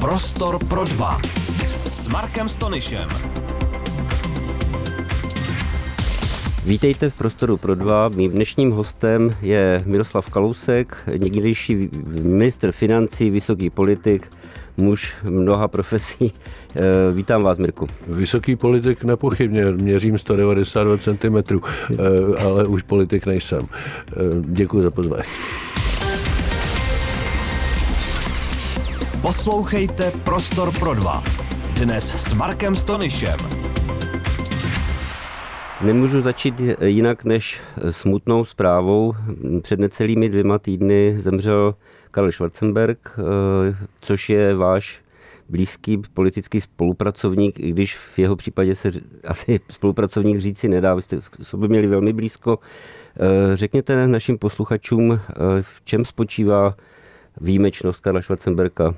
Prostor pro dva s Markem Stonyšem. Vítejte v Prostoru pro dva. Mým dnešním hostem je Miroslav Kalousek, někdejší ministr financí, vysoký politik, muž mnoha profesí. Eh, vítám vás, Mirku. Vysoký politik nepochybně, měřím 192 cm, eh, ale už politik nejsem. Eh, děkuji za pozvání. Poslouchejte Prostor pro dva. Dnes s Markem Stonyšem. Nemůžu začít jinak než smutnou zprávou. Před necelými dvěma týdny zemřel Karl Schwarzenberg, což je váš blízký politický spolupracovník, i když v jeho případě se asi spolupracovník říci nedá, vy jste sobě měli velmi blízko. Řekněte našim posluchačům, v čem spočívá výjimečnost Karla Schwarzenberga?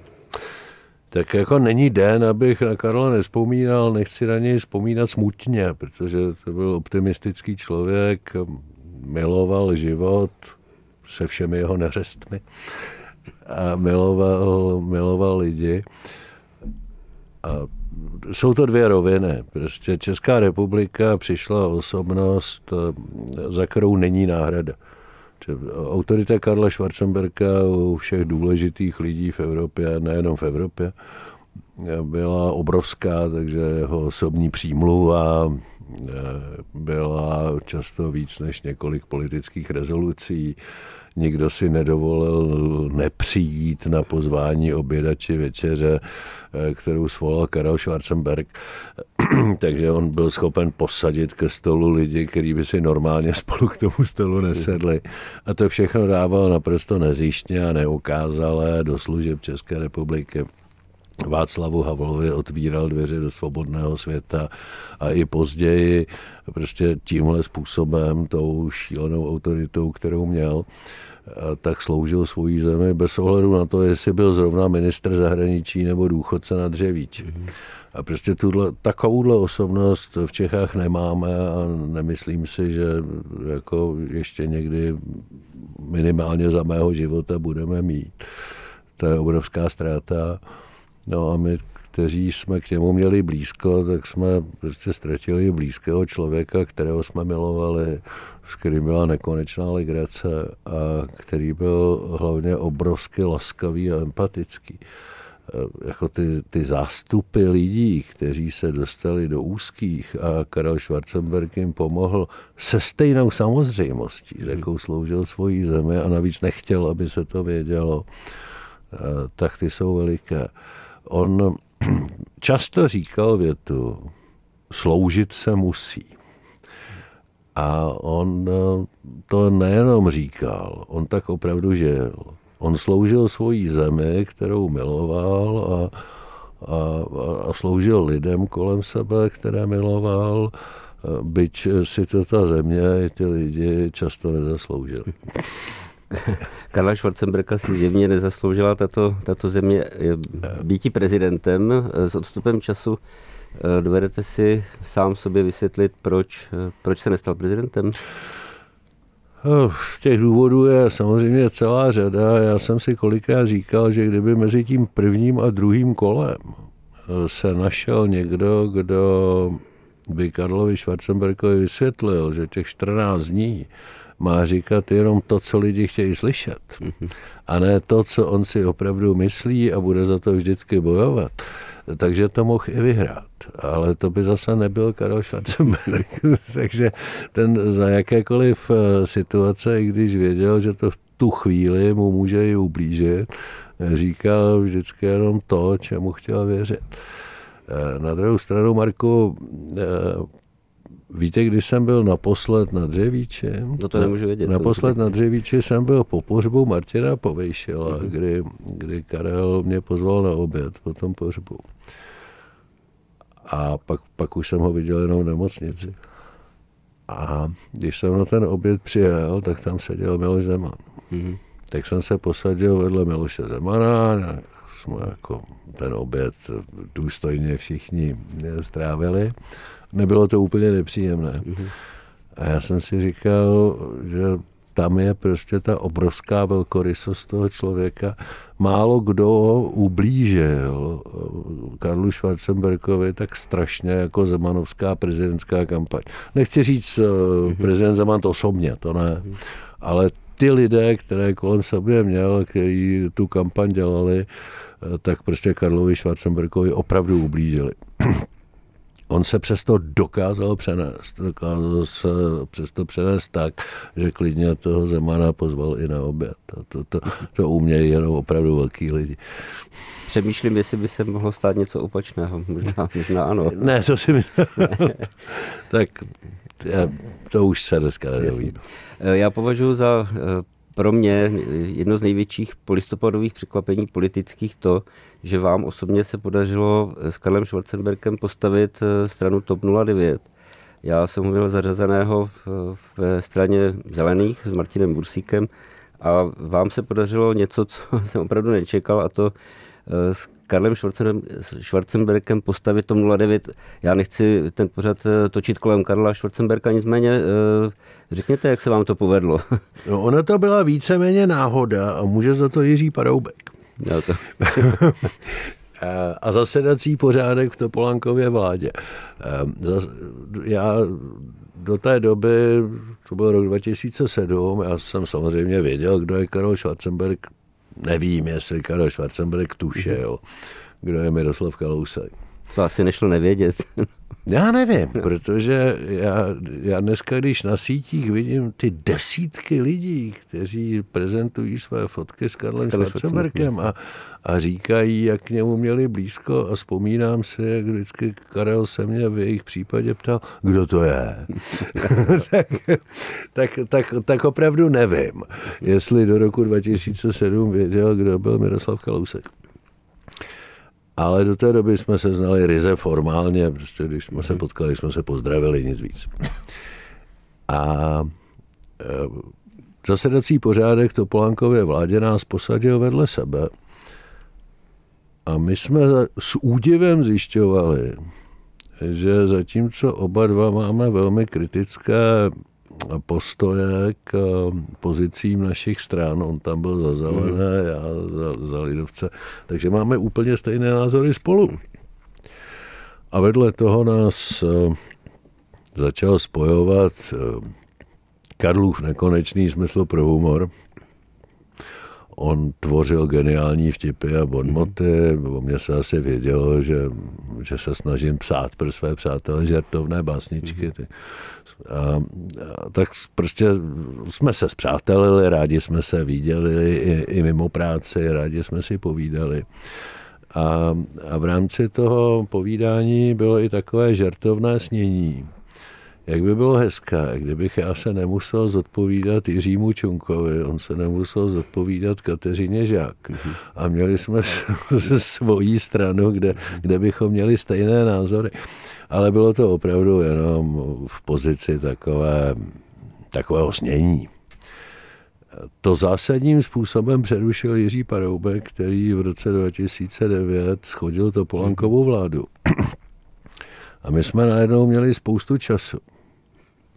Tak jako není den, abych na Karla nespomínal, nechci na něj vzpomínat smutně, protože to byl optimistický člověk, miloval život se všemi jeho neřestmi a miloval, miloval lidi. A jsou to dvě roviny. Prostě Česká republika přišla osobnost, za kterou není náhrada. Autorita Karla Schwarzenberga u všech důležitých lidí v Evropě, nejenom v Evropě, byla obrovská, takže jeho osobní přímluva eh, byla často víc než několik politických rezolucí. Nikdo si nedovolil nepřijít na pozvání oběda či večeře, eh, kterou svolal Karel Schwarzenberg. Takže on byl schopen posadit ke stolu lidi, kteří by si normálně spolu k tomu stolu nesedli. A to všechno dával naprosto nezjištně a neukázale do služeb České republiky. Václavu Havlovi otvíral dveře do svobodného světa a i později prostě tímhle způsobem, tou šílenou autoritou, kterou měl, tak sloužil svojí zemi bez ohledu na to, jestli byl zrovna ministr zahraničí nebo důchodce na dřevíči. Mm-hmm. A prostě tuhle, takovouhle osobnost v Čechách nemáme a nemyslím si, že jako ještě někdy minimálně za mého života budeme mít. To je obrovská ztráta. No a my, kteří jsme k němu měli blízko, tak jsme prostě ztratili blízkého člověka, kterého jsme milovali, s kterým byla nekonečná legrace a který byl hlavně obrovsky laskavý a empatický. E, jako ty, ty zástupy lidí, kteří se dostali do úzkých a Karel Schwarzenberg jim pomohl se stejnou samozřejmostí, s jakou sloužil svojí zemi a navíc nechtěl, aby se to vědělo, e, tak ty jsou veliké. On často říkal větu, sloužit se musí. A on eh, to nejenom říkal, on tak opravdu žil. On sloužil svojí zemi, kterou miloval a, a, a sloužil lidem kolem sebe, které miloval, eh, byť si to ta země i ty lidi často nezasloužili. Karla Schwarzenberga si zjevně nezasloužila tato, tato země býti prezidentem s odstupem času. Eh, dovedete si sám sobě vysvětlit, proč, eh, proč se nestal prezidentem? Eh, těch důvodů je samozřejmě celá řada. Já jsem si kolikrát říkal, že kdyby mezi tím prvním a druhým kolem se našel někdo, kdo by Karlovi Schwarzenbergovi vysvětlil, že těch 14 dní má říkat jenom to, co lidi chtějí slyšet, a ne to, co on si opravdu myslí a bude za to vždycky bojovat, takže to mohl i vyhrát. Ale to by zase nebyl Karel Schwarzenberg. takže ten za jakékoliv eh, situace, i když věděl, že to v tu chvíli mu může i ublížit, říkal vždycky jenom to, čemu chtěl věřit. Eh, na druhou stranu, Marku, eh, Víte, když jsem byl naposled na Dřevíči? No to nemůžu vědět. Naposled na Dřevíči jsem byl po pohřbu Martina Povejšila, mm-hmm. kdy, kdy Karel mě pozval na oběd po tom pohřbu. A pak, pak už jsem ho viděl jenom v nemocnici. A když jsem na ten oběd přijel, tak tam seděl Miloš Zeman. Mm-hmm. Tak jsem se posadil vedle Miloše Zemana, jsme jako ten oběd důstojně všichni strávili nebylo to úplně nepříjemné. A já jsem si říkal, že tam je prostě ta obrovská velkorysost toho člověka. Málo kdo ublížil Karlu Schwarzenbergovi tak strašně jako Zemanovská prezidentská kampaň. Nechci říct mm-hmm. prezident Zeman to osobně, to ne, ale ty lidé, které kolem sebe měl, kteří tu kampaň dělali, eh, tak prostě Karlovi Schwarzenbergovi opravdu ublížili. On se přesto dokázal přenést. Dokázal se přesto přenést tak, že klidně toho Zemana pozval i na oběd. To, to, to, to umějí jenom opravdu velký lidi. Přemýšlím, jestli by se mohlo stát něco opačného. Možná, možná ano. Ne, to si myslím. tak to už se dneska nedovím. Já považuji za eh, pro mě jedno z největších polistopadových překvapení politických to, že vám osobně se podařilo s Karlem Schwarzenbergem postavit eh, stranu TOP 09. Já jsem ho měl zařazeného ve straně zelených s Martinem Bursíkem a vám se podařilo něco, co jsem opravdu nečekal a to eh, s Karlem Schwarzenbergem postavit tom 09. Já nechci ten pořad eh, točit kolem Karla Schwarzenberga, nicméně eh, řekněte, jak se vám to povedlo. No, ona to byla víceméně náhoda a může za to Jiří Paroubek. No to. a zasedací pořádek v Topolánkově vládě. Já do té doby, to byl rok 2007, já jsem samozřejmě věděl, kdo je Karol Schwarzenberg, nevím, jestli Karel Schwarzenberg tušil, kdo je Miroslav Kalousek. To asi nešlo nevědět. Já nevím, protože já, já dneska, když na sítích vidím ty desítky lidí, kteří prezentují své fotky s Karlem Schwarzenbergem a, a říkají, jak k němu měli blízko a vzpomínám si, jak vždycky Karel se mě v jejich případě ptal, kdo to je. tak, tak, tak, tak opravdu nevím, jestli do roku 2007 věděl, kdo byl Miroslav Kalousek. Ale do té doby jsme se znali ryze formálně, prostě když jsme se mhm. potkali, jsme se pozdravili, nic víc. A e, zasedací pořádek Topolánkově vládě nás posadil vedle sebe a my jsme s údivem zjišťovali, že zatímco oba dva máme velmi kritické postoje k um, pozicím našich stran. On tam byl za zelené, mm. já za, za lidovce. Takže máme úplně stejné názory spolu. A vedle toho nás uh, začal spojovat uh, Karlův nekonečný smysl pro humor on tvořil geniální vtipy a bonmoty. Mm-hmm. O mně se asi vědělo, že, že se snažím psát pro své přátelé žertovné básničky. Mm-hmm. A, a, tak prostě jsme se zpřátelili, rádi jsme se viděli i, i mimo práci, rádi jsme si povídali. A, a v rámci toho povídání bylo i takové žertovné snění jak by bylo hezké, kdybych já se nemusel zodpovídat Jiřímu Čunkovi, on se nemusel zodpovídat Kateřině Žák. A měli jsme svoji stranu, kde, kde bychom měli stejné názory. Ale bylo to opravdu jenom v pozici takové, takového snění. To zásadním způsobem přerušil Jiří Paroubek, který v roce 2009 schodil to Polankovou vládu. A my jsme najednou měli spoustu času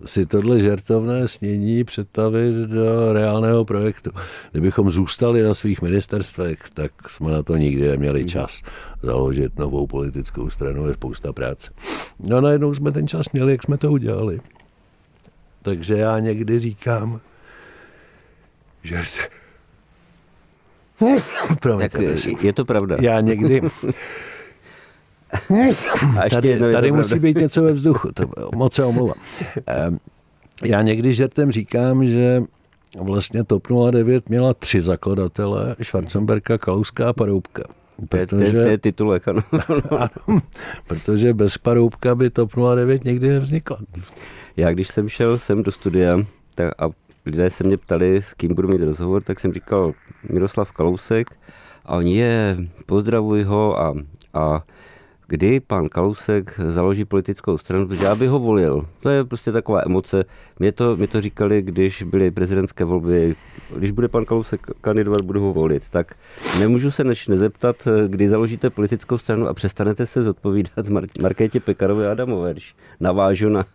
si tohle žertovné snění představit do reálného projektu. Kdybychom zůstali na svých ministerstvech, tak jsme na to nikdy neměli mhm. čas založit novou politickou stranu, je spousta práce. No a najednou jsme ten čas měli, jak jsme to udělali. Takže já někdy říkám, že se... Promiňte, tak je to pravda. Já někdy, a tady tady musí být něco ve vzduchu, to moc se omlouvám. Ehm, já někdy žertem říkám, že vlastně TOP 09 měla tři zakladatele, Schwarzenberka, Kalouska a Paroubka. Protože, to je titulek, ano. ano. Protože bez Paroubka by TOP 09 nikdy nevznikla. Já když jsem šel sem do studia tak a lidé se mě ptali, s kým budu mít rozhovor, tak jsem říkal Miroslav Kalousek a oni je, pozdravuj ho a, a kdy pan Kalousek založí politickou stranu, protože já bych ho volil. To je prostě taková emoce. Mě to, mě to říkali, když byly prezidentské volby, když bude pan Kalousek kandidovat, budu ho volit. Tak nemůžu se než nezeptat, kdy založíte politickou stranu a přestanete se zodpovídat Markétě Pekarové Adamové, když navážu na,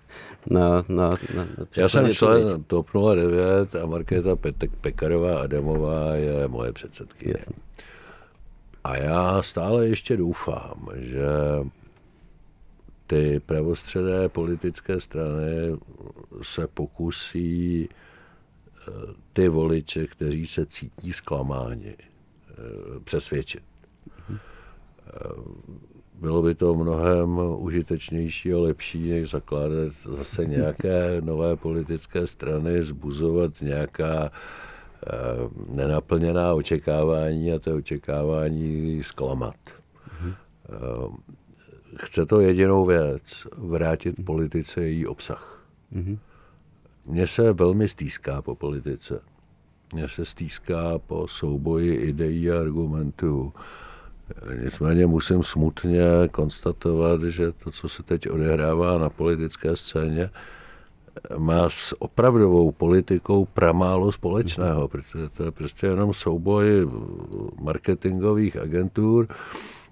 na, na, na, na Já jsem člen TOP 09 a Markéta Pekarová Adamová je moje předsedkyně. Jasně. A já stále ještě doufám, že ty pravostředé politické strany se pokusí eh, ty voliče, kteří se cítí zklamáni, eh, přesvědčit. Eh, bylo by to mnohem užitečnější a lepší, než zakládat zase nějaké nové politické strany, zbuzovat nějaká nenaplněná očekávání a to očekávání zklamat. Mm-hmm. Chce to jedinou věc, vrátit politice její obsah. Mm-hmm. Mně se velmi stýská po politice. Mně se stýská po souboji ideí a argumentů. Nicméně musím smutně konstatovat, že to, co se teď odehrává na politické scéně, má s opravdovou politikou pramálo společného, protože to je prostě jenom souboj marketingových agentur,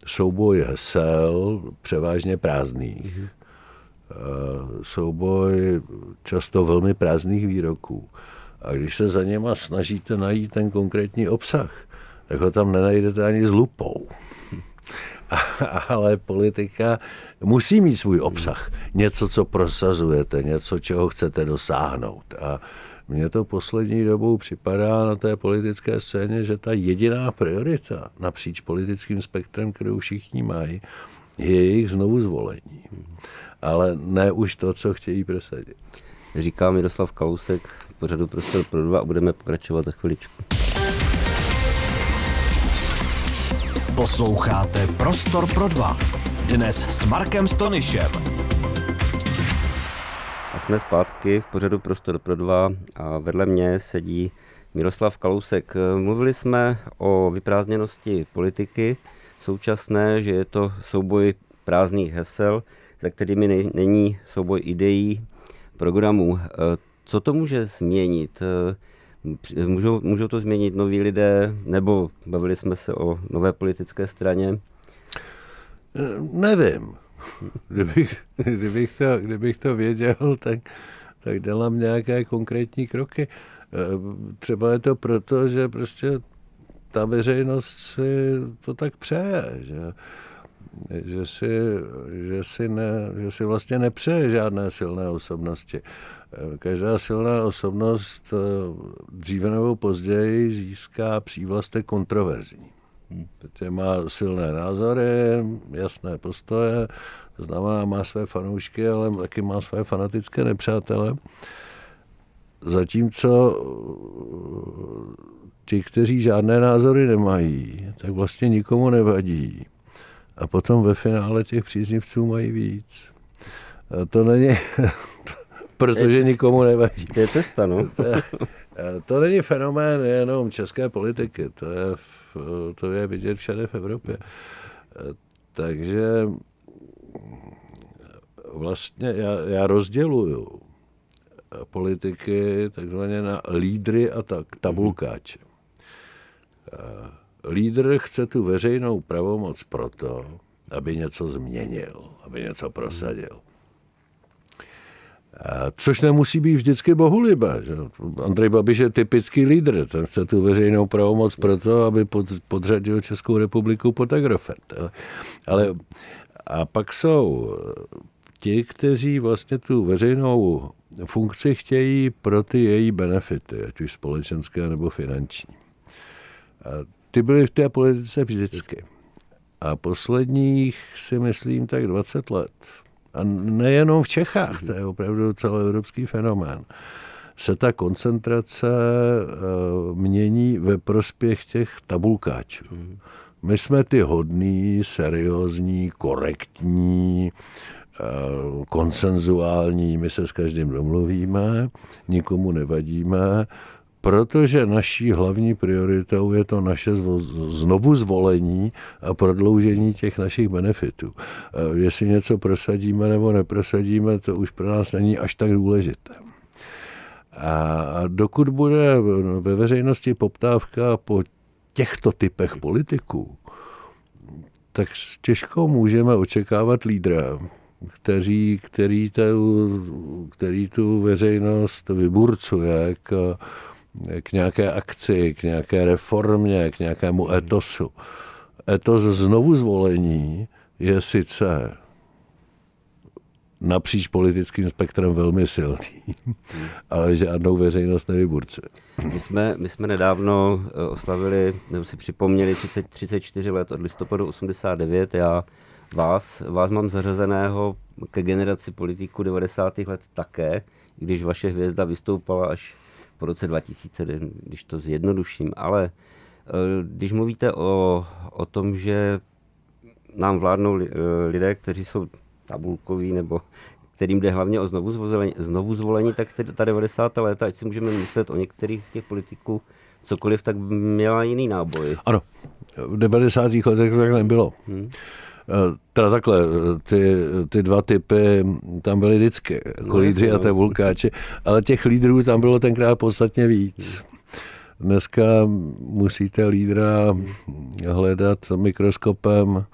souboj hesel, převážně prázdných, souboj často velmi prázdných výroků. A když se za něma snažíte najít ten konkrétní obsah, tak ho tam nenajdete ani s lupou. ale politika musí mít svůj obsah. Něco, co prosazujete, něco, čeho chcete dosáhnout. A mně to poslední dobou připadá na té politické scéně, že ta jediná priorita napříč politickým spektrem, kterou všichni mají, je jejich znovu zvolení. Ale ne už to, co chtějí prosadit. Říká Miroslav Kalousek, pořadu Prostor pro dva a budeme pokračovat za chviličku. Posloucháte Prostor pro dva. Dnes s Markem Stonyšem. A jsme zpátky v pořadu Prostor pro dva a vedle mě sedí Miroslav Kalousek. Mluvili jsme o vyprázdněnosti politiky současné, že je to souboj prázdných hesel, za kterými není souboj ideí, programů. Co to může změnit? Můžou, můžou to změnit noví lidé, nebo bavili jsme se o nové politické straně? Nevím. Kdybych, kdybych, to, kdybych to věděl, tak, tak dělám nějaké konkrétní kroky. Třeba je to proto, že prostě ta veřejnost si to tak přeje, že, že, si, že, si ne, že si vlastně nepřeje žádné silné osobnosti. Každá silná osobnost eh, dříve nebo později získá přívlastek kontroverzní. Protože má silné názory, jasné postoje, to znamená, má své fanoušky, ale taky má své fanatické nepřátele. Zatímco eh, ti, kteří žádné názory nemají, tak vlastně nikomu nevadí. A potom ve finále těch příznivců mají víc. A to není, protože nikomu nevadí. To je cesta, no. to, je, to není fenomén jenom české politiky, to je, to je vidět všade v Evropě. Takže vlastně já, já rozděluju politiky takzvaně na lídry a tak, tabulkáče. Lídr chce tu veřejnou pravomoc proto, aby něco změnil, aby něco prosadil. Což nemusí být vždycky bohulibé. Andrej Babiš je typický lídr, ten chce tu veřejnou pravomoc proto, aby pod, podřadil Českou republiku pod Agrofert. Ale a pak jsou ti, kteří vlastně tu veřejnou funkci chtějí pro ty její benefity, ať už společenské nebo finanční. A ty byly v té politice vždycky. A posledních si myslím tak 20 let a nejenom v Čechách, to je opravdu celoevropský fenomén, se ta koncentrace uh, mění ve prospěch těch tabulkáčů. My jsme ty hodný, seriózní, korektní, uh, konsenzuální, my se s každým domluvíme, nikomu nevadíme, protože naší hlavní prioritou je to naše znovu zvolení a prodloužení těch našich benefitů. Eh, jestli něco prosadíme nebo neprosadíme, to už pro nás není až tak důležité. A dokud bude ve veřejnosti poptávka po těchto typech politiků, tak těžko můžeme očekávat lídra, který, který, tu, který tu veřejnost vyburcuje k, k nějaké akci, k nějaké reformě, k nějakému etosu. Etos znovu zvolení je sice napříč politickým spektrem velmi silný, ale žádnou veřejnost nevyburcuje. My jsme, my jsme nedávno eh, oslavili, nebo si připomněli 30, 34 let od listopadu 89. Já vás, vás mám zařazeného ke generaci politiků 90. let také, když vaše hvězda vystoupala až po roce 2000, když to zjednoduším. Ale eh, když mluvíte o, o tom, že nám vládnou eh, lidé, kteří jsou tabulkový nebo kterým jde hlavně o znovu zvolení, znovu zvolení tak ta 90. léta, ať si můžeme myslet o některých z těch politiků cokoliv, tak měla jiný náboj. Ano, v 90. letech to tak nebylo. Hmm. Eh, teda takhle, ty, ty dva typy tam byly vždycky, jako no, lídři a tabulkáči, ale těch lídrů tam bylo tenkrát podstatně víc. Dneska musíte lídra hledat mikroskopem,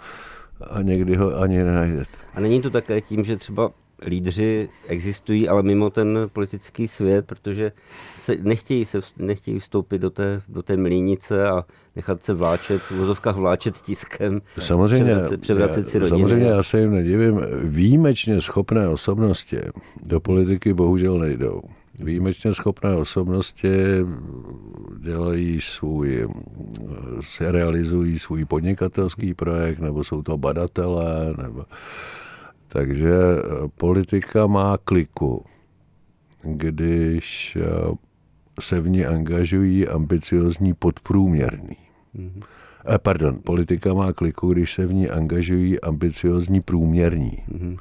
a někdy ho ani nenajdete. A není to také tím, že třeba lídři existují, ale mimo ten politický svět, protože se nechtějí, se, nechtějí vstoupit do té, do té mlínice a nechat se vláčet, v vozovkách vláčet tiskem. Samozřejmě, převracet, převracet si. Samozřejmě já se jim nedivím. Výjimečně schopné osobnosti do politiky bohužel nejdou. Výjimečně schopné osobnosti dělají svůj, se realizují svůj podnikatelský projekt, nebo jsou to badatelé, nebo... Takže politika má kliku, když se v ní angažují ambiciozní podprůměrný. Mm-hmm. Pardon, politika má kliku, když se v ní angažují ambiciozní průměrní. Mm-hmm.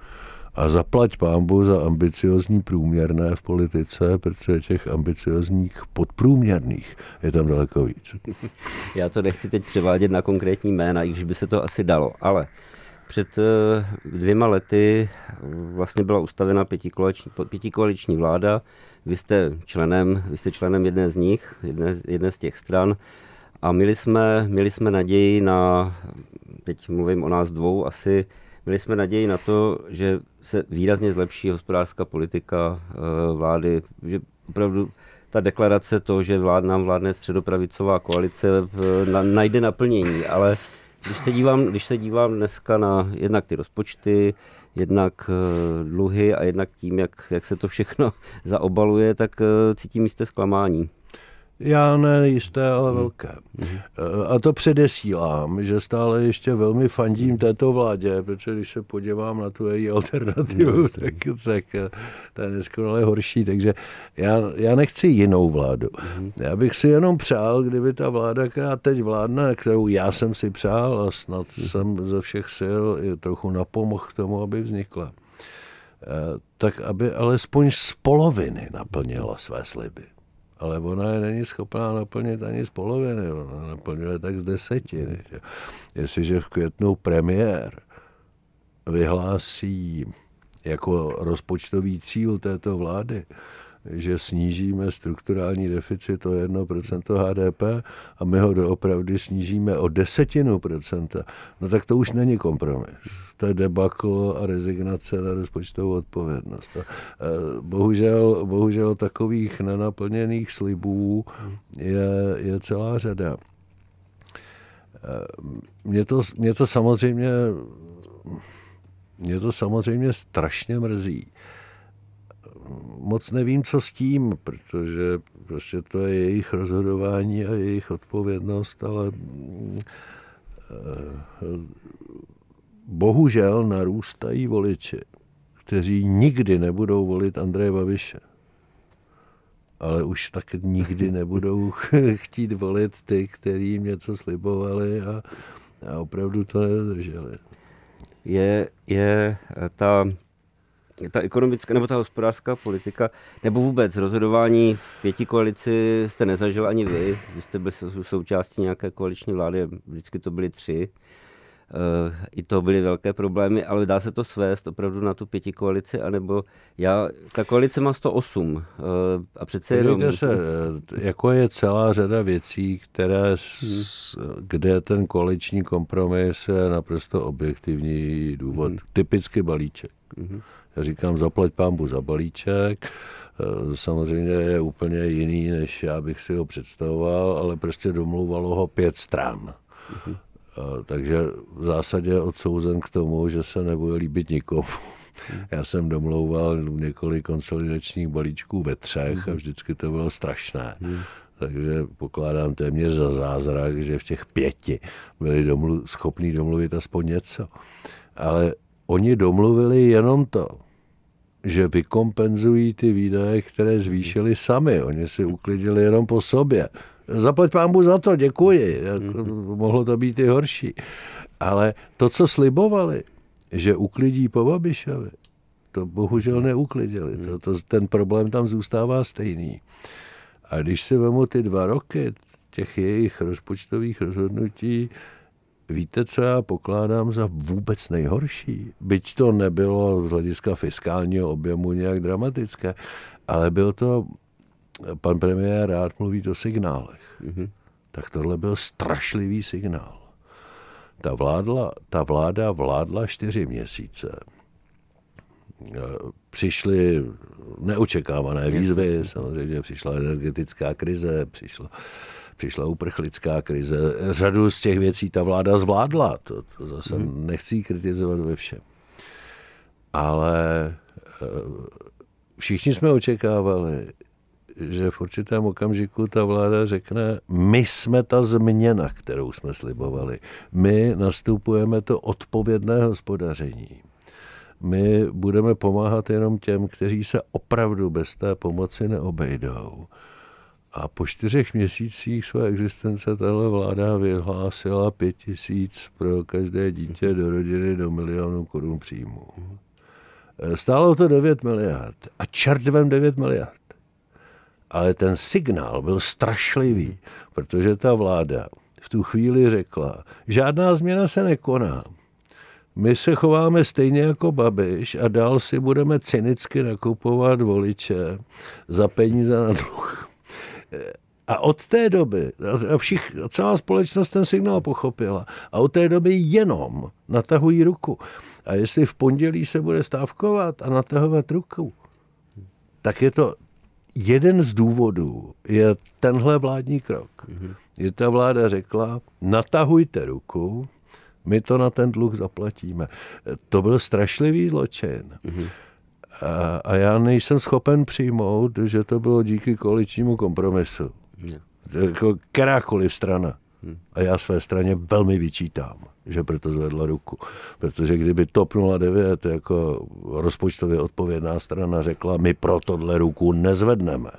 A zaplať pámbu za ambiciozní průměrné v politice, protože těch ambiciozních podprůměrných je tam daleko víc. Já to nechci teď převádět na konkrétní jména, i když by se to asi dalo, ale před eh, dvěma lety vlastně byla ustavena pětikoaliční, vláda. Vy jste členem, vy jste členem jedné z nich, jedné, jedné z těch stran. A měli jsme, měli jsme naději na, teď mluvím o nás dvou, asi Měli jsme naději na to, že se výrazně zlepší hospodářská politika eh, vlády, že opravdu ta deklarace to, že vlád nám vládne středopravicová koalice, na, najde naplnění, ale když se dívám, když se dívám dneska na jednak ty rozpočty, jednak eh, dluhy a jednak tím, jak, jak se to všechno zaobaluje, tak eh, cítím jisté zklamání. Já ne jisté, ale hmm. velké. Hmm. A to předesílám, že stále ještě velmi fandím této vládě, protože když se podívám na tu její alternativu, hmm. tak, tak to je neskonale horší. Takže já, já nechci jinou vládu. Já bych si jenom přál, kdyby ta vláda, která teď vládne, kterou já jsem si přál a snad jsem ze všech sil i trochu napomohl k tomu, aby vznikla, eh, tak aby alespoň z poloviny naplnila své sliby ale ona je není schopná naplnit ani z poloviny, ona naplňuje tak z desetiny. Že? Jestliže v květnu premiér vyhlásí jako rozpočtový cíl této vlády, že snížíme strukturální deficit o 1% HDP a my ho doopravdy snížíme o desetinu procenta, no tak to už není kompromis to je debakl a rezignace na rozpočtovou odpovědnost. A bohužel, bohužel takových nenaplněných slibů je, je celá řada. Mě to, mě to samozřejmě mě to samozřejmě strašně mrzí. Moc nevím, co s tím, protože prostě to je jejich rozhodování a jejich odpovědnost, ale bohužel narůstají voliči, kteří nikdy nebudou volit Andreje Babiše. Ale už tak nikdy nebudou chtít volit ty, kteří jim něco slibovali a, a opravdu to nedrželi. Je, je ta ta ekonomická nebo ta hospodářská politika, nebo vůbec rozhodování v pěti koalici jste nezažil ani vy, vy jste byl součástí nějaké koaliční vlády, vždycky to byly tři. Uh, I to byly velké problémy, ale dá se to svést opravdu na tu pěti koalici, anebo já, ta koalice má 108 uh, eh, a přece jenom... se, eh, jako je celá řada věcí, které, s, kde ten koaliční kompromis je naprosto objektivní důvod. Hmm. Typicky balíček. Hmm. Já říkám, zaplať pámbu za balíček, samozřejmě je úplně jiný, než já bych si ho představoval, ale prostě domluvalo ho pět stran. Hmm takže v zásadě odsouzen k tomu, že se nebude líbit nikomu. Já jsem domlouval několik konsolidačních balíčků ve třech a vždycky to bylo strašné. Takže pokládám téměř za zázrak, že v těch pěti byli domlu- schopní domluvit aspoň něco. Ale oni domluvili jenom to, že vykompenzují ty výdaje, které zvýšili sami. Oni si uklidili jenom po sobě. Zaplať pámbu za to, děkuji. Mm-hmm. Mohlo to být i horší. Ale to, co slibovali, že uklidí po Babišovi, to bohužel neuklidili. To, to, ten problém tam zůstává stejný. A když si vemu ty dva roky těch jejich rozpočtových rozhodnutí, víte, co já pokládám za vůbec nejhorší? Byť to nebylo z hlediska fiskálního objemu nějak dramatické, ale byl to pan premiér rád mluví o signálech. Mm-hmm. Tak tohle byl strašlivý signál. Ta, vládla, ta vláda vládla čtyři měsíce. E, přišly neočekávané výzvy, samozřejmě přišla energetická krize, přišla, přišla uprchlická krize. Řadu z těch věcí ta vláda zvládla, to, to zase hmm. nechci kritizovat ve všem. Ale e, všichni jsme očekávali, že v určitém okamžiku ta vláda řekne, my jsme ta změna, kterou jsme slibovali. My nastupujeme to odpovědné hospodaření. My budeme pomáhat jenom těm, kteří se opravdu bez té pomoci neobejdou. A po čtyřech měsících své existence tahle vláda vyhlásila pět tisíc pro každé dítě do rodiny do milionu korun příjmu. Stálo to 9 miliard. A čertvem 9 miliard ale ten signál byl strašlivý, protože ta vláda v tu chvíli řekla, žádná změna se nekoná. My se chováme stejně jako Babiš a dál si budeme cynicky nakupovat voliče za peníze na dluh. A od té doby, všich, celá společnost ten signál pochopila, a od té doby jenom natahují ruku. A jestli v pondělí se bude stávkovat a natahovat ruku, tak je to jeden z důvodů je tenhle vládní krok. Mm-hmm. Je ta vláda řekla, natahujte ruku, my to na ten dluh zaplatíme. To byl strašlivý zločin. Mm-hmm. A, a já nejsem schopen přijmout, že to bylo díky koaličnímu kompromisu. Yeah. Jako kterákoliv strana. Hmm. A já své straně velmi vyčítám, že proto zvedla ruku. Protože kdyby TOP 09 jako rozpočtově odpovědná strana řekla, my pro tohle ruku nezvedneme,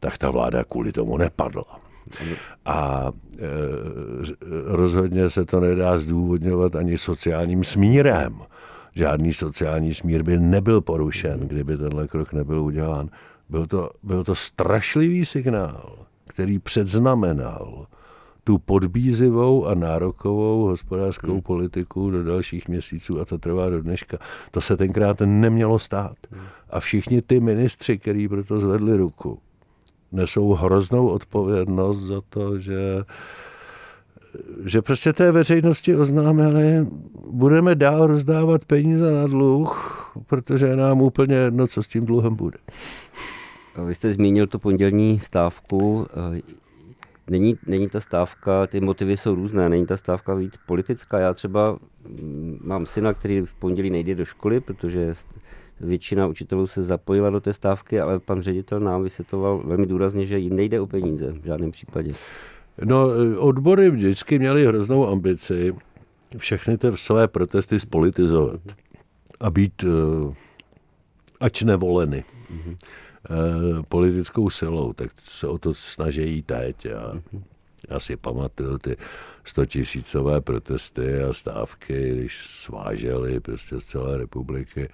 tak ta vláda kvůli tomu nepadla. A e, rozhodně se to nedá zdůvodňovat ani sociálním smírem. Žádný sociální smír by nebyl porušen, kdyby tenhle krok nebyl udělán. Byl to, byl to strašlivý signál, který předznamenal tu podbízivou a nárokovou hospodářskou hmm. politiku do dalších měsíců a to trvá do dneška. To se tenkrát nemělo stát. Hmm. A všichni ty ministři, kteří proto zvedli ruku, nesou hroznou odpovědnost za to, že že prostě té veřejnosti oznámili, budeme dál rozdávat peníze na dluh, protože je nám úplně jedno, co s tím dluhem bude. Vy jste zmínil tu pondělní stávku není, není ta stávka, ty motivy jsou různé, není ta stávka víc politická. Já třeba mm, mám syna, který v pondělí nejde do školy, protože většina učitelů se zapojila do té stávky, ale pan ředitel nám vysvětloval velmi důrazně, že jim nejde o peníze v žádném případě. No, odbory vždycky měly hroznou ambici všechny ty své protesty spolitizovat a být uh, ač nevoleny. Mm-hmm. Eh, politickou silou, tak se o to snaží teď. Já, já si pamatuju ty stotisícové protesty a stávky, když sváželi prostě z celé republiky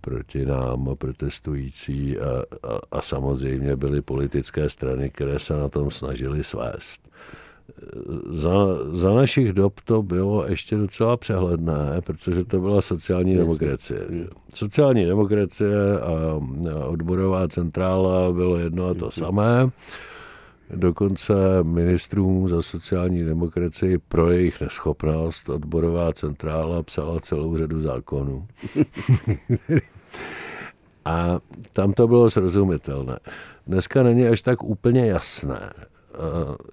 proti nám protestující a, a, a samozřejmě byly politické strany, které se na tom snažili svést za, za našich dob to bylo ještě docela přehledné, protože to byla sociální demokracie. Sociální demokracie a odborová centrála bylo jedno a to samé. Dokonce ministrům za sociální demokracii pro jejich neschopnost odborová centrála psala celou řadu zákonů. a tam to bylo srozumitelné. Dneska není až tak úplně jasné,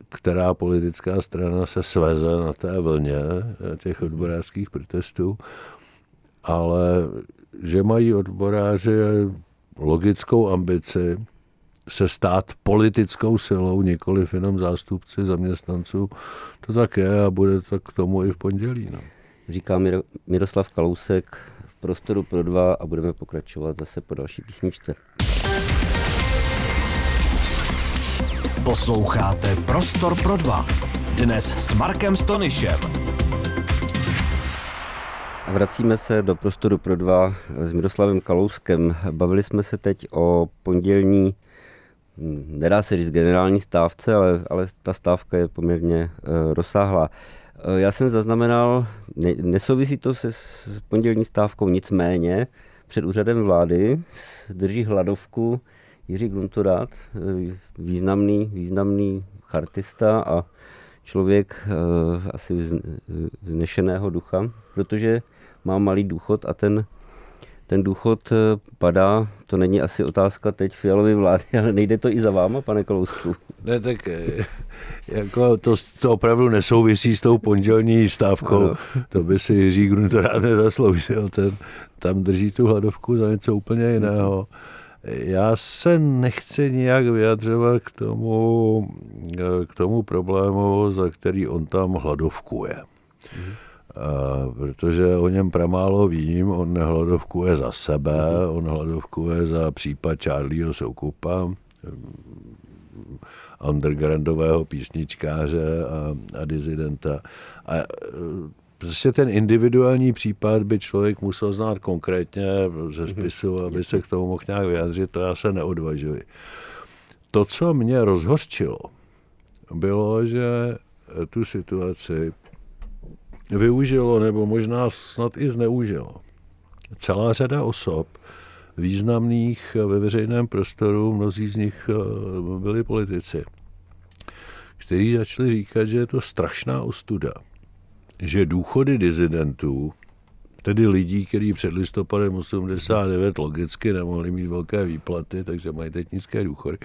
která politická strana se sveze na té vlně těch odborářských protestů, ale že mají odboráři logickou ambici se stát politickou silou, nikoli jenom zástupci zaměstnanců, to tak je a bude to k tomu i v pondělí. No. Říká Miroslav Kalousek v prostoru pro dva a budeme pokračovat zase po další písničce. Posloucháte Prostor pro dva. Dnes s Markem Stonyšem. Vracíme se do prostoru pro dva s Miroslavem Kalouskem. Bavili jsme se teď o pondělní, nedá se říct generální stávce, ale, ale ta stávka je poměrně uh, rozsáhlá. Uh, já jsem zaznamenal, ne, nesouvisí to se s pondělní stávkou, nicméně před úřadem vlády drží hladovku Jiří Gruntorát, eh, významný, významný chartista a člověk asi vznešeného ducha, protože má malý důchod a ten, ten důchod eh, padá, to není asi otázka teď fialové vlády, ale nejde to i za váma, pane Kalousku? Ne, tak jako to, to opravdu nesouvisí s tou pondělní stávkou, ano. to by si Jiří Gruntorát nezasloužil, ten tam drží tu hladovku za něco úplně jiného. Já se nechci nijak vyjadřovat k tomu, k tomu problému, za který on tam hladovkuje. Mm. Protože o něm pramálo vím, on nehladovkuje za sebe, on hladovkuje za případ Charlieho Soukupa, undergroundového písničkáře a, a dizidenta. A Prostě ten individuální případ by člověk musel znát konkrétně ze mhm. spisu, aby se k tomu mohl nějak vyjádřit, to já se neodvažuji. To, co mě rozhořčilo, bylo, že tu situaci využilo, nebo možná snad i zneužilo. Celá řada osob, významných ve veřejném prostoru, mnozí z nich eh, byli politici, kteří začali říkat, že je to strašná ostuda, že důchody dizidentů, tedy lidí, kteří před listopadem 89 logicky nemohli mít velké výplaty, takže mají teď nízké důchody,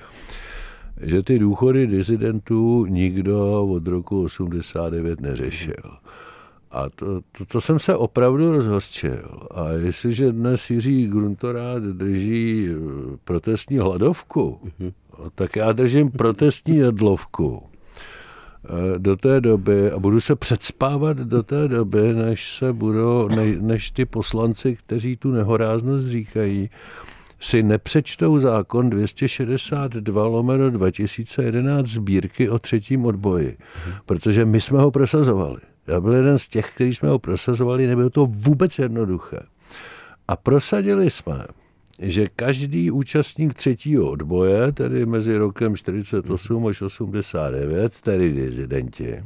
že ty důchody dizidentů nikdo od roku 89 neřešil. A to, to, to jsem se opravdu rozhořčil. A jestliže dnes Jiří Gruntorát drží eh, protestní hladovku, mm-hmm. tak já držím protestní jedlovku. Eh, do té doby a budu se předspávat do té doby, než se budou, ne, než ty poslanci, kteří tu nehoráznost říkají, si nepřečtou zákon 262 lomeno 2011 sbírky o třetím odboji, protože my jsme ho prosazovali. Já byl jeden z těch, kteří jsme ho prosazovali, nebylo to vůbec jednoduché. A prosadili jsme, že každý účastník třetího odboje, tedy mezi rokem 48 až 89, tedy dizidenti,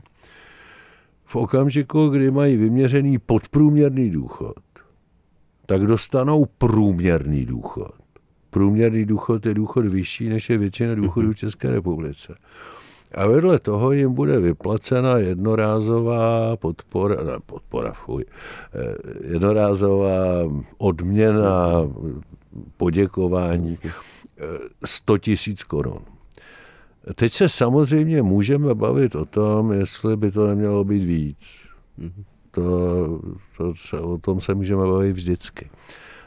v okamžiku, kdy mají vyměřený podprůměrný důchod, tak dostanou průměrný důchod. Průměrný důchod je důchod vyšší, než je většina důchodů v České republice. A vedle toho jim bude vyplacena jednorázová podpora, ne, podpora, fuj, eh, jednorázová odměna poděkování 100 tisíc korun. Teď se samozřejmě můžeme bavit o tom, jestli by to nemělo být víc. To, to se, o tom se můžeme bavit vždycky.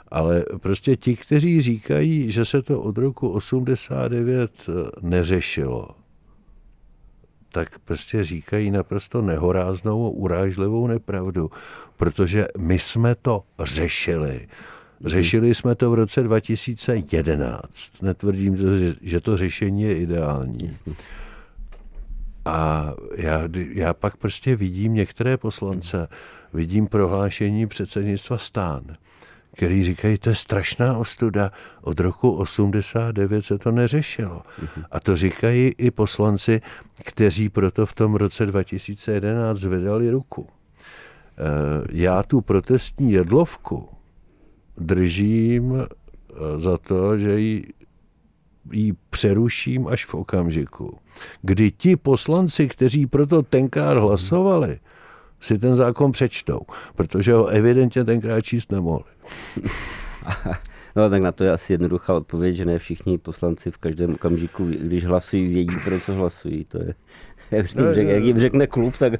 Ale prostě ti, kteří říkají, že se to od roku 89 neřešilo, tak prostě říkají naprosto nehoráznou, urážlivou nepravdu, protože my jsme to řešili Řešili jsme to v roce 2011. Netvrdím, že to řešení je ideální. A já, já pak prostě vidím některé poslance, vidím prohlášení předsednictva stán, který říkají, to je strašná ostuda, od roku 89 se to neřešilo. A to říkají i poslanci, kteří proto v tom roce 2011 zvedali ruku. Eh, já tu protestní jedlovku držím eh, za to, že ji, ji přeruším až v okamžiku, kdy ti poslanci, kteří proto tenkrát hlasovali, si ten zákon přečtou, protože ho evidentně tenkrát číst nemohli. No tak na to je asi jednoduchá odpověď, že ne všichni poslanci v každém okamžiku, když hlasují, vědí, pro co hlasují. To je, jak jim, řek, jak jim řekne klub, tak...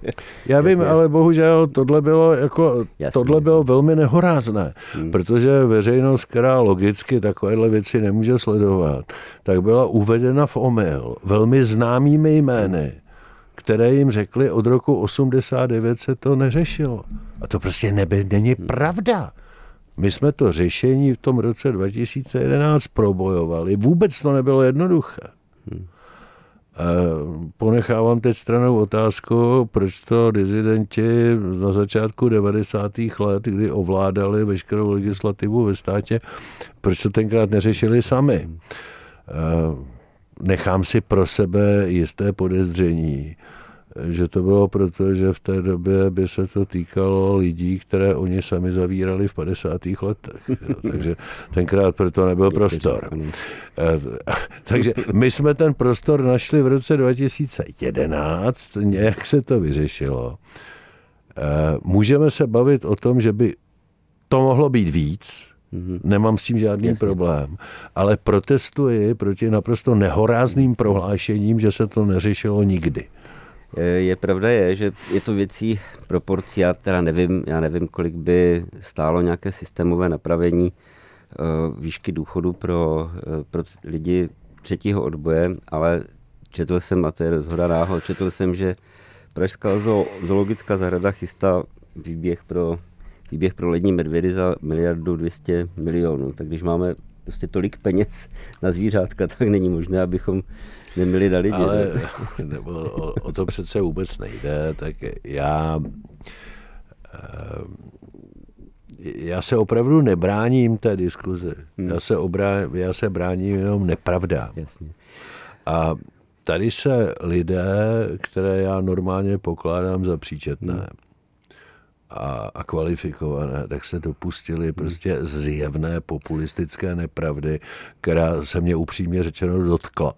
Já vím, jasně. ale bohužel tohle bylo, jako, tohle bylo velmi nehorázné, hmm. protože veřejnost, která logicky takovéhle věci nemůže sledovat, tak byla uvedena v omyl velmi známými jmény, které jim řekli, od roku 89 se to neřešilo. A to prostě nebe, není pravda. My jsme to řešení v tom roce 2011 probojovali. Vůbec to nebylo jednoduché. Hmm. Ponechávám teď stranou otázku, proč to dizidenti na začátku 90. let, kdy ovládali veškerou legislativu ve státě, proč to tenkrát neřešili sami. Nechám si pro sebe jisté podezření, že to bylo proto, že v té době by se to týkalo lidí, které oni sami zavírali v 50. letech. Jo. Takže tenkrát proto nebyl prostor. Eh, takže my jsme ten prostor našli v roce 2011, nějak se to vyřešilo. Eh, můžeme se bavit o tom, že by to mohlo být víc, mhm. Nemám s tím žádný Jasně. problém. Ale protestuji proti naprosto nehorázným prohlášením, že se to neřešilo nikdy. Je pravda je, že je to věcí proporcí, já teda nevím, já nevím, kolik by stálo nějaké systémové napravení eh, výšky důchodu pro, eh, pro lidi třetího odboje, ale četl jsem, a to je rozhoda náhod, četl jsem, že Pražská zoologická zahrada chystá výběh pro, výběh pro lední medvědy za miliardu 200 milionů. Tak když máme prostě tolik peněz na zvířátka, tak není možné, abychom neměli na lidi. Ale nebo o, o to přece vůbec nejde, tak já eh, já se opravdu nebráním té diskuzi. Hmm. Já, se obrá, já se bráním jenom nepravda. Jasně. A tady se lidé, které já normálně pokládám za příčetné, hmm a, a kvalifikované, tak se dopustili prostě zjevné populistické nepravdy, která se mě upřímně řečeno dotkla.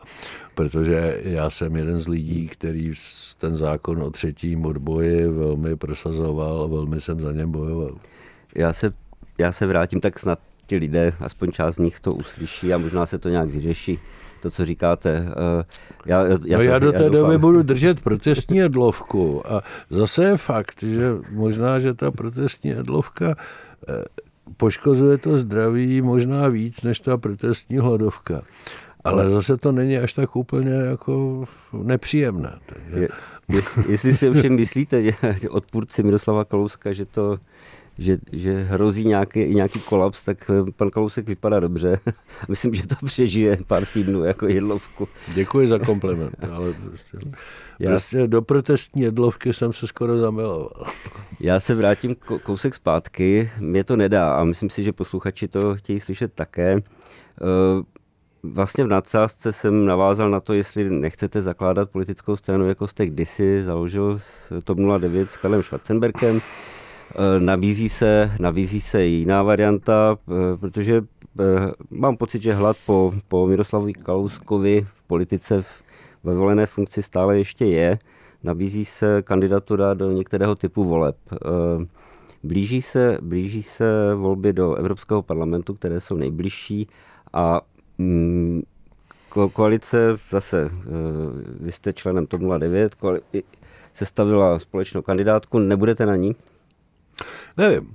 Protože já jsem jeden z lidí, který ten zákon o třetím odboji velmi prosazoval a velmi jsem za něm bojoval. Já se, já se vrátím, tak snad ti lidé, aspoň část z nich to uslyší a možná se to nějak vyřeší to, co říkáte. Eh, já, já, no já do té já doby budu držet protestní jedlovku a zase je fakt, že možná, že ta protestní jedlovka eh, poškozuje to zdraví možná víc než ta protestní hladovka. Ale zase to není až tak úplně jako nepříjemné. Je, jestli si ovšem myslíte, odpůrci Miroslava Kalouska, že to že, že hrozí nějaký, nějaký kolaps, tak eh, pan Kalousek vypadá dobře. Myslím, že to přežije pár týdnů jako jedlovku. Děkuji za kompliment, ale prostě, Já prostě do protestní jedlovky jsem se skoro zamiloval. Já se vrátím kousek zpátky, mě to nedá a myslím si, že posluchači to chtějí slyšet také. Eh, vlastně v nadsázce jsem navázal na to, jestli nechcete zakládat politickou stranu, jako jste kdysi založil s TOP 09 s Karlem Schwarzenberkem. Eh, nabízí se, nabízí se jiná varianta, eh, protože eh, mám pocit, že hlad po, po Miroslavu Kalouskovi v politice ve volené funkci stále ještě je. Nabízí se kandidatura do některého typu voleb. Blíží se, blíží se volby do Evropského parlamentu, které jsou nejbližší a mm, ko, koalice, zase vy jste členem TOP 09, sestavila společnou kandidátku, nebudete na ní? Nevím.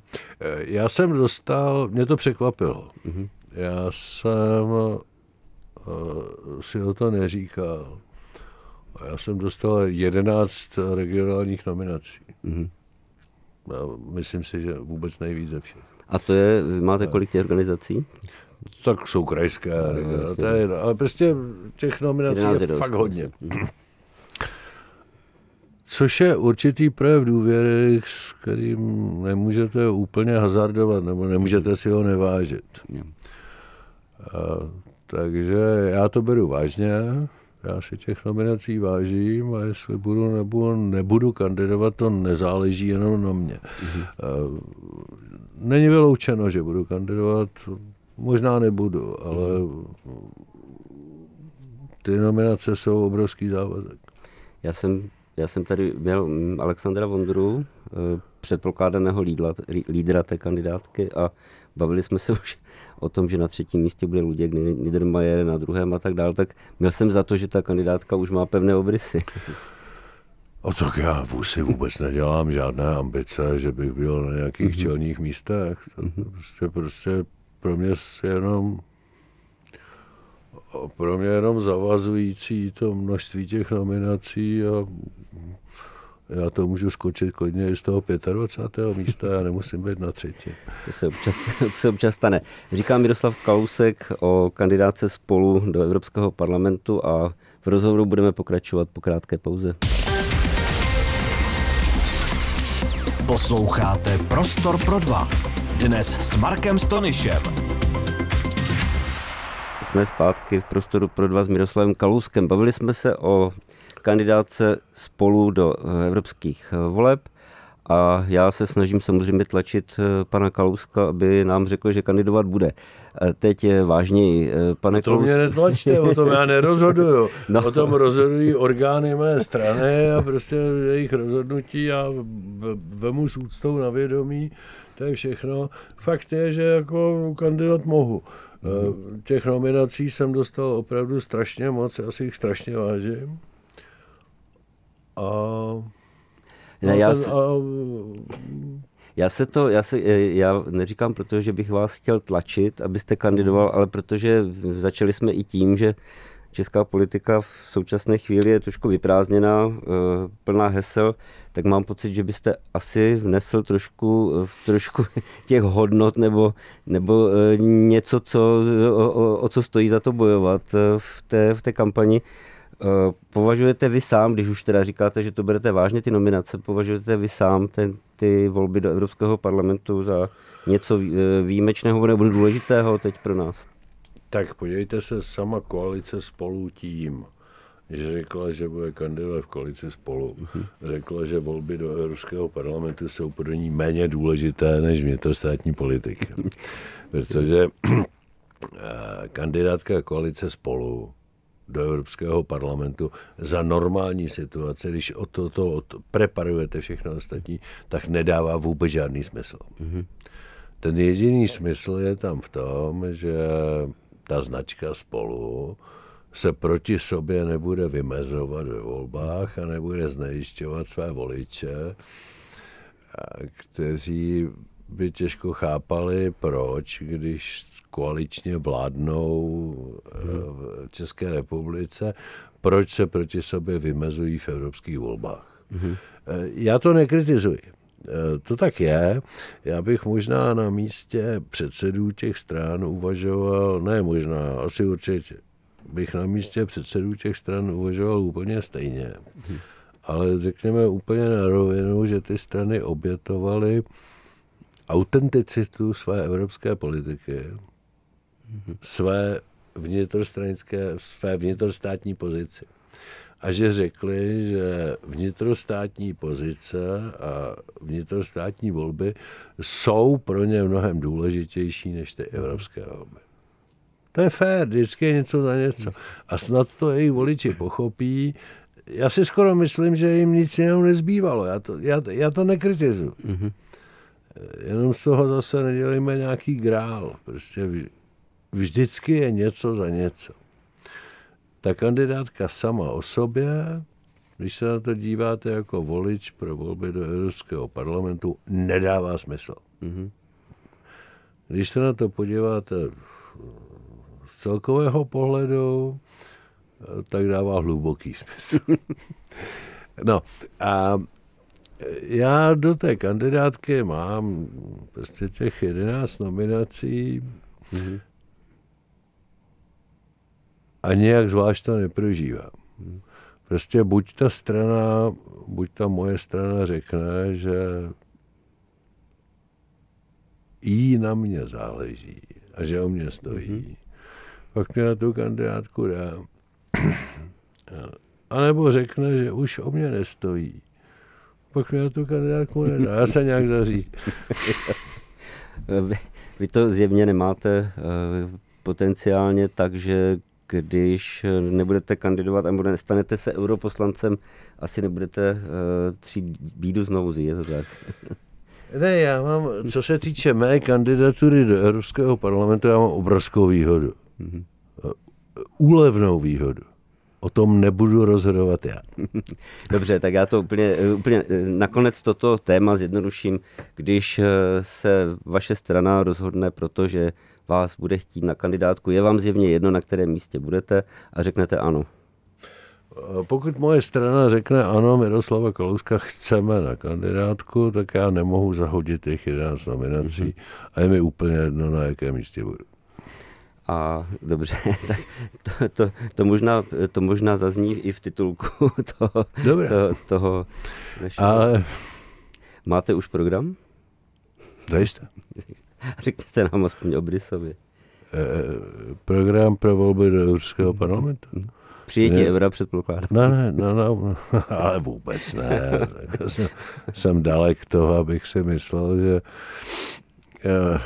Já jsem dostal, mě to překvapilo. Mm-hmm. Já jsem uh, si o to neříkal. Já jsem dostal 11 regionálních nominací. Mm-hmm. myslím si, že vůbec nejvíc ze všech. A to je, vy máte kolik těch organizací? Tak jsou krajské, no, ale prostě těch nominací je, je fakt hodně. Což je určitý projev důvěry, s kterým nemůžete úplně hazardovat, nebo nemůžete si ho nevážit. A, takže já to beru vážně, já si těch nominací vážím a jestli budu nebo nebudu kandidovat, to nezáleží jenom na mě. Mm-hmm. Není vyloučeno, že budu kandidovat, možná nebudu, ale ty nominace jsou obrovský závazek. Já jsem, já jsem tady měl Alexandra Vondru, eh, předpokládaného lídla, lídra té kandidátky a bavili jsme se už o tom, že na třetím místě bude Luděk Niedermayer, na druhém a tak dále, tak měl jsem za to, že ta kandidátka už má pevné obrysy. A tak já si vůbec nedělám žádné ambice, že bych byl na nějakých mm-hmm. čelních místech. To mm-hmm. prostě, prostě pro mě jenom pro mě jenom zavazující to množství těch nominací a já to můžu skočit klidně i z toho 25. místa, já nemusím být na třetí. To se občas, to se občas stane. Říká Miroslav Kalousek o kandidáce spolu do Evropského parlamentu a v rozhovoru budeme pokračovat po krátké pauze. Posloucháte Prostor pro dva. Dnes s Markem Stonyšem. Jsme zpátky v prostoru pro dva s Miroslavem Kalouskem. Bavili jsme se o kandidáce spolu do eh, evropských eh, voleb a já se snažím samozřejmě tlačit eh, pana Kalouska, aby nám řekl, že kandidovat bude. Teď je vážněji, pane To mě netlačte, o tom já nerozhoduju. No. O tom rozhodují orgány mé strany a prostě jejich rozhodnutí já vemu s úctou na vědomí, to je všechno. Fakt je, že jako kandidovat mohu. Mm-hmm. Těch nominací jsem dostal opravdu strašně moc, já si jich strašně vážím. A, ne, já, si, a, já se to, já, se, já neříkám proto, že bych vás chtěl tlačit, abyste kandidoval, ale protože začali jsme i tím, že česká politika v současné chvíli je trošku vyprázdněná, eh, plná hesel, tak mám pocit, že byste asi vnesl trošku, eh, trošku těch hodnot nebo, nebo eh, něco, co, o, o, o co stojí za to bojovat v té, v té kampani. Považujete vy sám, když už teda říkáte, že to berete vážně, ty nominace, považujete vy sám ten, ty volby do Evropského parlamentu za něco výjimečného nebo důležitého teď pro nás? Tak podívejte se, sama koalice spolu tím, že řekla, že bude kandidovat v koalici spolu. Mhm. Řekla, že volby do Evropského parlamentu jsou pro ní méně důležité než vnitrostátní politika. Protože eh, kandidátka koalice spolu do Evropského parlamentu za normální situace, když o to, to, to preparujete všechno ostatní, tak nedává vůbec žádný smysl. Mm-hmm. Ten jediný smysl je tam v tom, že ta značka spolu se proti sobě nebude vymezovat ve volbách a nebude znejišťovat své voliče, kteří by těžko chápali, proč, když koaličně vládnou eh, v České republice, proč se proti sobě vymezují v evropských volbách. Mm-hmm. Já to nekritizuji. Eh, to tak je. Já bych možná na místě předsedů těch stran uvažoval, ne možná, asi určitě, bych na místě předsedů těch stran uvažoval úplně stejně. Ale řekněme úplně na rovinu, že ty strany obětovaly autenticitu své evropské politiky, své vnitrostranické, své vnitrostátní pozici a že řekli, že vnitrostátní pozice a vnitrostátní volby jsou pro ně mnohem důležitější než ty evropské volby. To je fér, vždycky je něco za něco. A snad to jejich voliči pochopí. Já si skoro myslím, že jim nic jiného nezbývalo. Já to, já, já to nekritizuju. Mm-hmm. Jenom z toho zase nedělíme nějaký grál. Prostě vždycky je něco za něco ta kandidátka sama o sobě, když se na to díváte jako volič pro volby do Evropského parlamentu, nedává smysl. Mm-hmm. Když se na to podíváte z celkového pohledu, tak dává hluboký smysl. no a já do té kandidátky mám prostě těch 11 nominací. Mm-hmm a nějak zvlášť to neprožívám. Prostě buď ta strana, buď ta moje strana řekne, že jí na mě záleží a že o mě stojí, mm-hmm. pak mě na tu kandidátku dá. A nebo řekne, že už o mě nestojí. Pak mě na tu kandidátku nedá. Já se nějak zaří. vy, vy to zjevně nemáte uh, potenciálně tak, že když nebudete kandidovat a nestanete se europoslancem, asi nebudete uh, třít bídu znovu, je to tak? Ne, já mám, co se týče mé kandidatury do Evropského parlamentu, já mám obrovskou výhodu. Mm-hmm. Úlevnou výhodu. O tom nebudu rozhodovat já. Dobře, tak já to úplně, úplně nakonec toto téma zjednoduším. Když eh, se vaše strana rozhodne, protože vás bude chtít na kandidátku, je vám zjevně jedno, na kterém místě budete a řeknete ano. Pokud moje strana řekne ano, Miroslava Kalouska chceme na kandidátku, tak já nemohu zahodit těch 11 nominací mm-hmm. a je mi úplně jedno, na jakém místě budu. A dobře, tak to, to, to, možná, to možná zazní i v titulku toho, Dobré. To, toho našeho. Ale... Máte už program? Zajisté. Řekněte nám aspoň obrysově. E, program pro volby do Evropského parlamentu? Mm. Přijetí ne, eura předpokládám. Ne, ne, ne, ne, ale vůbec ne. jsem, jsem dalek toho, abych si myslel, že já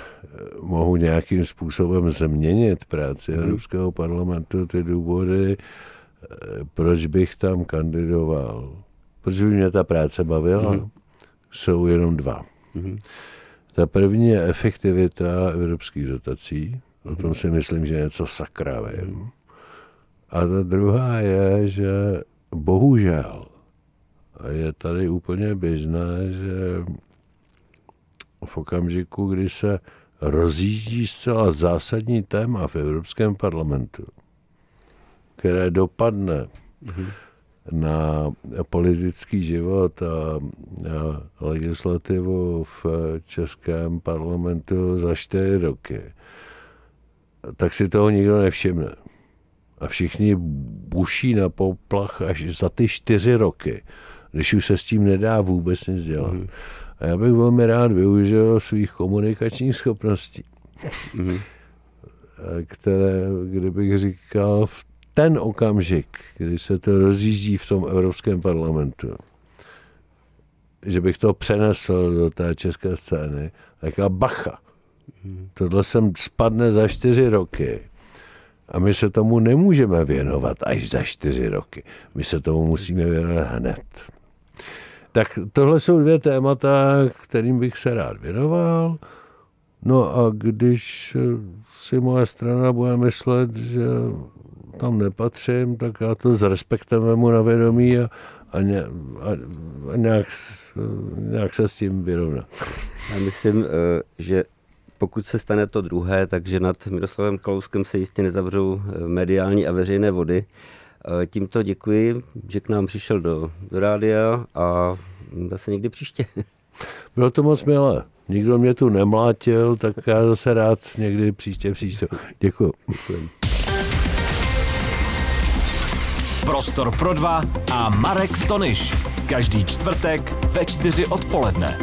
mohu nějakým způsobem změnit práci hmm. Evropského parlamentu, ty důvody, proč bych tam kandidoval, proč by mě ta práce bavila, hmm. jsou jenom dva. Hmm. Ta první je efektivita evropských dotací, o tom si myslím, že něco sakra vím. Hmm. A ta druhá je, že bohužel je tady úplně běžné, že v okamžiku, kdy se rozjíždí zcela zásadní téma v Evropském parlamentu, které dopadne mm-hmm. Na politický život a, legislativu v Českém parlamentu za čtyři roky, tak si toho nikdo nevšimne a všichni buší na poplach až za ty čtyři roky, když už se s tím nedá vůbec nic dělat. Mm. A já bych velmi rád využil svých komunikačních schopností, mm. které, kdybych říkal, v ten okamžik, kdy se to rozjíždí v tom Evropském parlamentu, že bych to přenesl do té české scény, tak a bacha. Tohle sem spadne za čtyři roky a my se tomu nemůžeme věnovat až za čtyři roky. My se tomu musíme věnovat hned. Tak tohle jsou dvě témata, kterým bych se rád věnoval. No a když si moje strana bude myslet, že tam nepatřím, tak já to s respektem vemu na vědomí a, a, ně, a, a nějak, nějak se s tím vyrovná. Já myslím, eh, že pokud se stane to druhé, takže nad Miroslavem Kalouskem se jistě nezavřou eh, mediální a veřejné vody. Eh, tímto děkuji, že k nám přišel do, do rádia a zase někdy příště. Bylo to moc milé. Nikdo mě tu nemlátil, tak já zase rád někdy příště příště. Děkuji. Děkuji. Prostor pro dva a Marek Stonyš. Každý čtvrtek ve čtyři odpoledne.